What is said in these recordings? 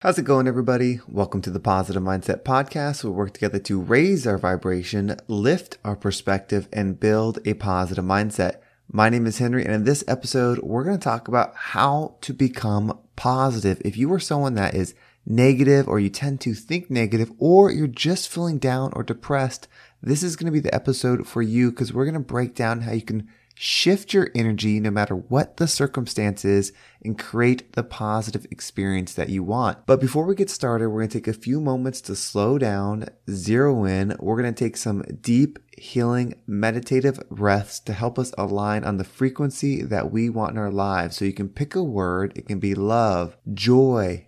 How's it going, everybody? Welcome to the Positive Mindset Podcast. We work together to raise our vibration, lift our perspective, and build a positive mindset. My name is Henry, and in this episode, we're going to talk about how to become positive. If you are someone that is negative, or you tend to think negative, or you're just feeling down or depressed, this is going to be the episode for you because we're going to break down how you can shift your energy no matter what the circumstance is and create the positive experience that you want. But before we get started, we're going to take a few moments to slow down, zero in. We're going to take some deep, healing, meditative breaths to help us align on the frequency that we want in our lives. So you can pick a word. It can be love, joy,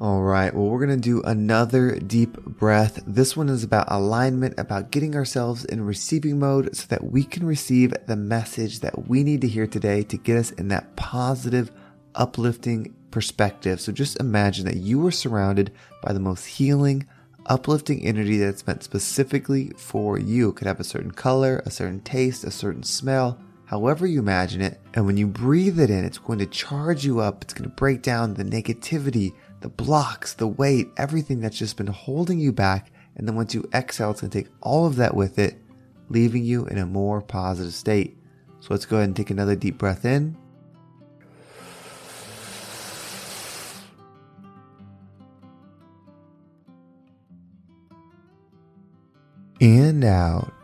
All right, well, we're going to do another deep breath. This one is about alignment, about getting ourselves in receiving mode so that we can receive the message that we need to hear today to get us in that positive, uplifting perspective. So just imagine that you are surrounded by the most healing, uplifting energy that's meant specifically for you. It could have a certain color, a certain taste, a certain smell, however you imagine it. And when you breathe it in, it's going to charge you up. It's going to break down the negativity the blocks, the weight, everything that's just been holding you back. And then once you exhale, it's going to take all of that with it, leaving you in a more positive state. So let's go ahead and take another deep breath in. And out.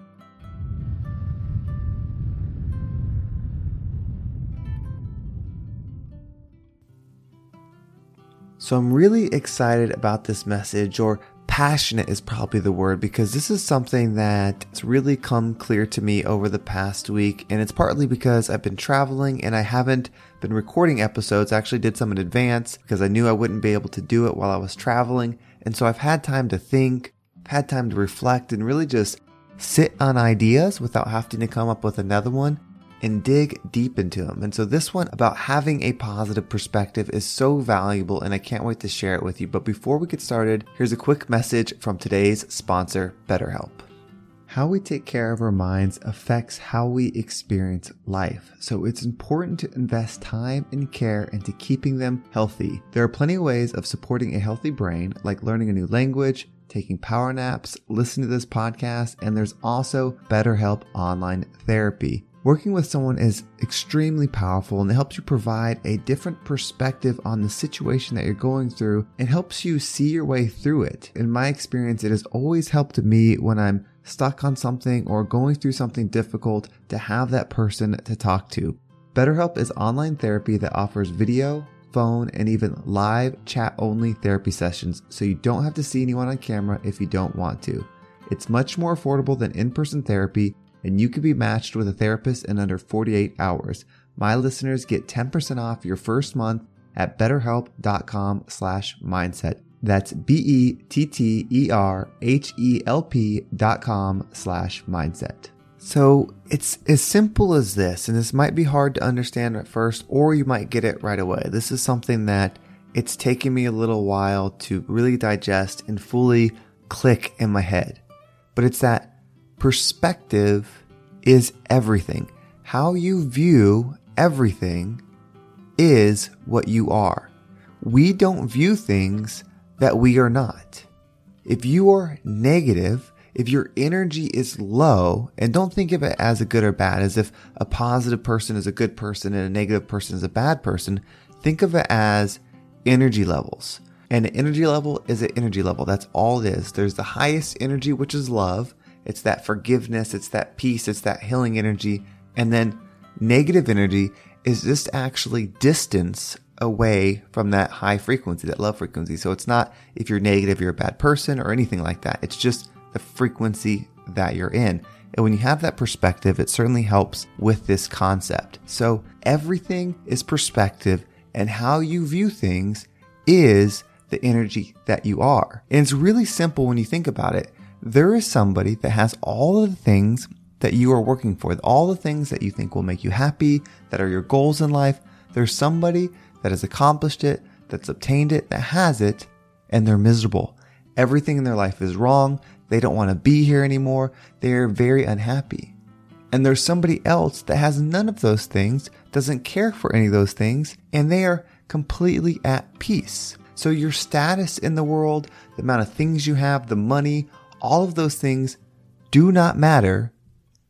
So I'm really excited about this message, or passionate is probably the word, because this is something that's really come clear to me over the past week. And it's partly because I've been traveling and I haven't been recording episodes. I actually did some in advance because I knew I wouldn't be able to do it while I was traveling. And so I've had time to think, had time to reflect, and really just sit on ideas without having to come up with another one and dig deep into them. And so this one about having a positive perspective is so valuable and I can't wait to share it with you. But before we get started, here's a quick message from today's sponsor, BetterHelp. How we take care of our minds affects how we experience life. So it's important to invest time and care into keeping them healthy. There are plenty of ways of supporting a healthy brain, like learning a new language, taking power naps, listening to this podcast, and there's also BetterHelp online therapy. Working with someone is extremely powerful and it helps you provide a different perspective on the situation that you're going through and helps you see your way through it. In my experience, it has always helped me when I'm stuck on something or going through something difficult to have that person to talk to. BetterHelp is online therapy that offers video, phone, and even live chat only therapy sessions so you don't have to see anyone on camera if you don't want to. It's much more affordable than in person therapy and you can be matched with a therapist in under 48 hours. My listeners get 10% off your first month at betterhelp.com slash mindset. That's B-E-T-T-E-R-H-E-L-P dot com slash mindset. So it's as simple as this, and this might be hard to understand at first, or you might get it right away. This is something that it's taken me a little while to really digest and fully click in my head. But it's that perspective is everything. How you view everything is what you are. We don't view things that we are not. If you are negative, if your energy is low, and don't think of it as a good or bad, as if a positive person is a good person and a negative person is a bad person. Think of it as energy levels. And an energy level is an energy level. That's all it is. There's the highest energy, which is love. It's that forgiveness. It's that peace. It's that healing energy. And then negative energy is just actually distance away from that high frequency, that love frequency. So it's not if you're negative, you're a bad person or anything like that. It's just the frequency that you're in. And when you have that perspective, it certainly helps with this concept. So everything is perspective and how you view things is the energy that you are. And it's really simple when you think about it. There is somebody that has all of the things that you are working for, all the things that you think will make you happy, that are your goals in life. There's somebody that has accomplished it, that's obtained it, that has it, and they're miserable. Everything in their life is wrong. They don't want to be here anymore. They're very unhappy. And there's somebody else that has none of those things, doesn't care for any of those things, and they are completely at peace. So your status in the world, the amount of things you have, the money, all of those things do not matter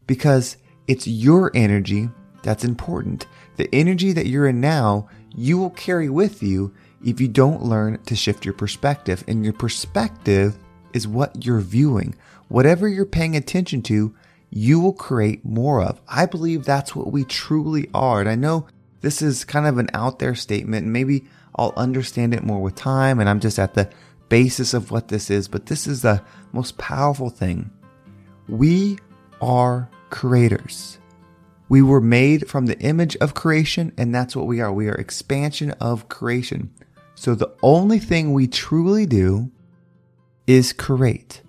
because it's your energy that's important. The energy that you're in now, you will carry with you if you don't learn to shift your perspective. And your perspective is what you're viewing. Whatever you're paying attention to, you will create more of. I believe that's what we truly are. And I know this is kind of an out there statement. Maybe I'll understand it more with time and I'm just at the basis of what this is, but this is the most powerful thing. We are creators. We were made from the image of creation, and that's what we are. We are expansion of creation. So the only thing we truly do is create.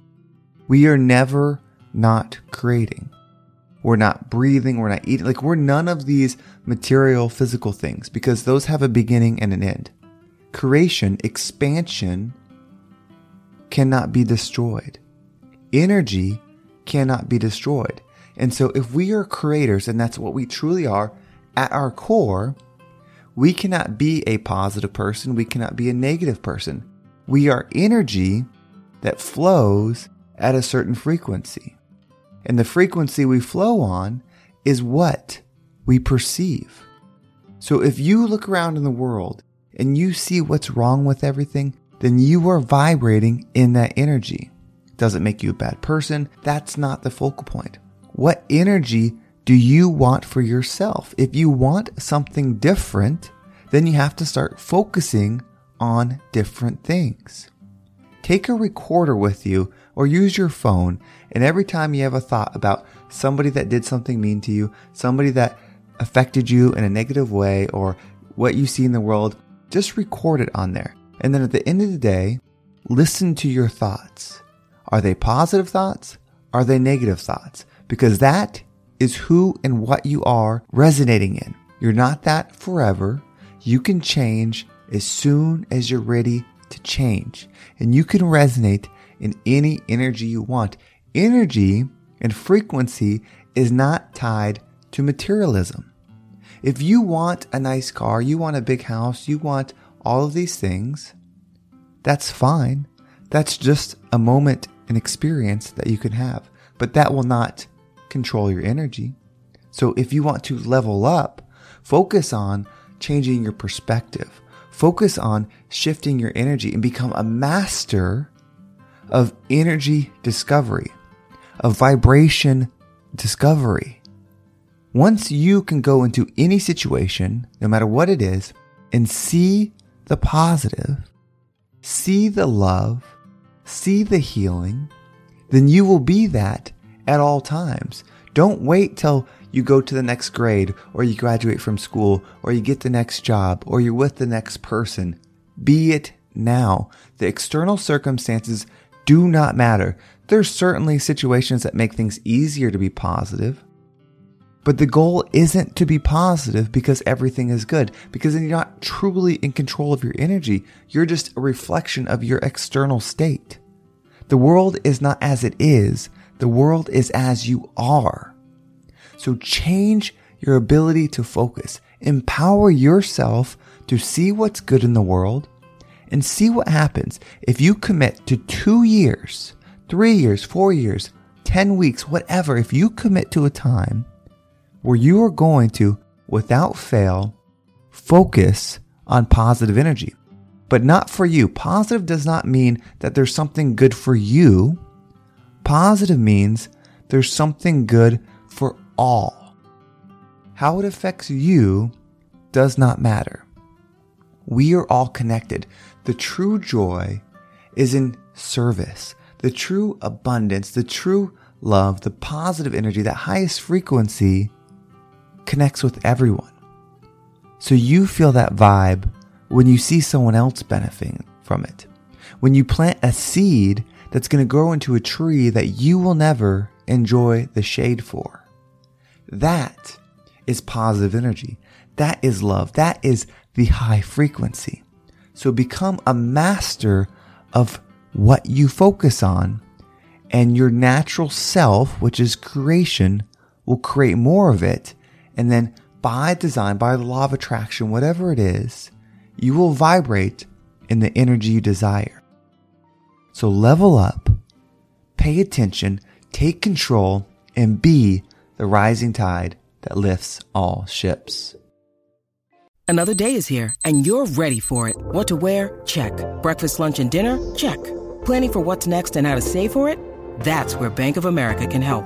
We are never not creating. We're not breathing. We're not eating. Like we're none of these material physical things because those have a beginning and an end. Creation, expansion cannot be destroyed. Energy cannot be destroyed. And so if we are creators, and that's what we truly are at our core, we cannot be a positive person. We cannot be a negative person. We are energy that flows at a certain frequency. And the frequency we flow on is what we perceive. So if you look around in the world and you see what's wrong with everything, then you are vibrating in that energy. Does it make you a bad person? That's not the focal point. What energy do you want for yourself? If you want something different, then you have to start focusing on different things. Take a recorder with you or use your phone, and every time you have a thought about somebody that did something mean to you, somebody that affected you in a negative way, or what you see in the world, just record it on there. And then at the end of the day, listen to your thoughts. Are they positive thoughts? Are they negative thoughts? Because that is who and what you are resonating in. You're not that forever. You can change as soon as you're ready to change. And you can resonate in any energy you want. Energy and frequency is not tied to materialism. If you want a nice car, you want a big house, you want all of these things, that's fine. That's just a moment, an experience that you can have, but that will not control your energy. So if you want to level up, focus on changing your perspective. Focus on shifting your energy and become a master of energy discovery, of vibration discovery. Once you can go into any situation, no matter what it is, and see the positive, see the love, see the healing, then you will be that at all times. Don't wait till you go to the next grade or you graduate from school or you get the next job or you're with the next person. Be it now. The external circumstances do not matter. There's certainly situations that make things easier to be positive. But the goal isn't to be positive because everything is good, because then you're not truly in control of your energy. You're just a reflection of your external state. The world is not as it is, the world is as you are. So change your ability to focus. Empower yourself to see what's good in the world and see what happens if you commit to two years, three years, four years, 10 weeks, whatever, if you commit to a time where you are going to, without fail, focus on positive energy, but not for you. Positive does not mean that there's something good for you. Positive means there's something good for all. How it affects you does not matter. We are all connected. The true joy is in service. The true abundance, the true love, the positive energy, that highest frequency connects with everyone. So you feel that vibe when you see someone else benefiting from it. When you plant a seed that's going to grow into a tree that you will never enjoy the shade for. That is positive energy. That is love. That is the high frequency. So become a master of what you focus on and your natural self, which is creation, will create more of it. And then by design, by the law of attraction, whatever it is, you will vibrate in the energy you desire. So level up, pay attention, take control, and be the rising tide that lifts all ships. Another day is here, and you're ready for it. What to wear? Check. Breakfast, lunch, and dinner? Check. Planning for what's next and how to save for it? That's where Bank of America can help.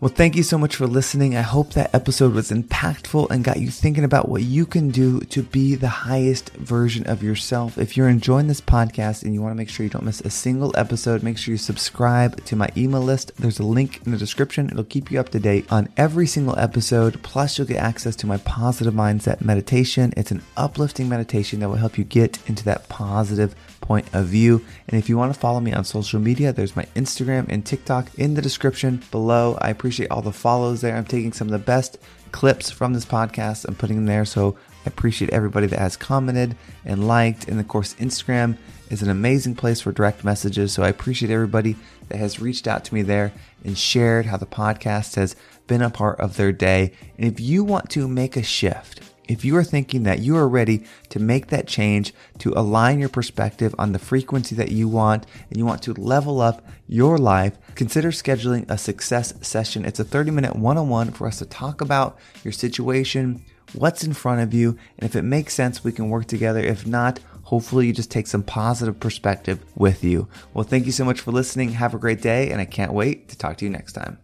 Well, thank you so much for listening. I hope that episode was impactful and got you thinking about what you can do to be the highest version of yourself. If you're enjoying this podcast and you want to make sure you don't miss a single episode, make sure you subscribe to my email list. There's a link in the description. It'll keep you up to date on every single episode. Plus, you'll get access to my positive mindset meditation. It's an uplifting meditation that will help you get into that positive point of view. And if you want to follow me on social media, there's my Instagram and TikTok in the description below. I appreciate all the follows there. I'm taking some of the best clips from this podcast and putting them there. So I appreciate everybody that has commented and liked. And of course, Instagram is an amazing place for direct messages. So I appreciate everybody that has reached out to me there and shared how the podcast has been a part of their day. And if you want to make a shift, if you are thinking that you are ready to make that change, to align your perspective on the frequency that you want, and you want to level up your life, consider scheduling a success session. It's a 30 minute one on one for us to talk about your situation, what's in front of you, and if it makes sense, we can work together. If not, hopefully you just take some positive perspective with you. Well, thank you so much for listening. Have a great day, and I can't wait to talk to you next time.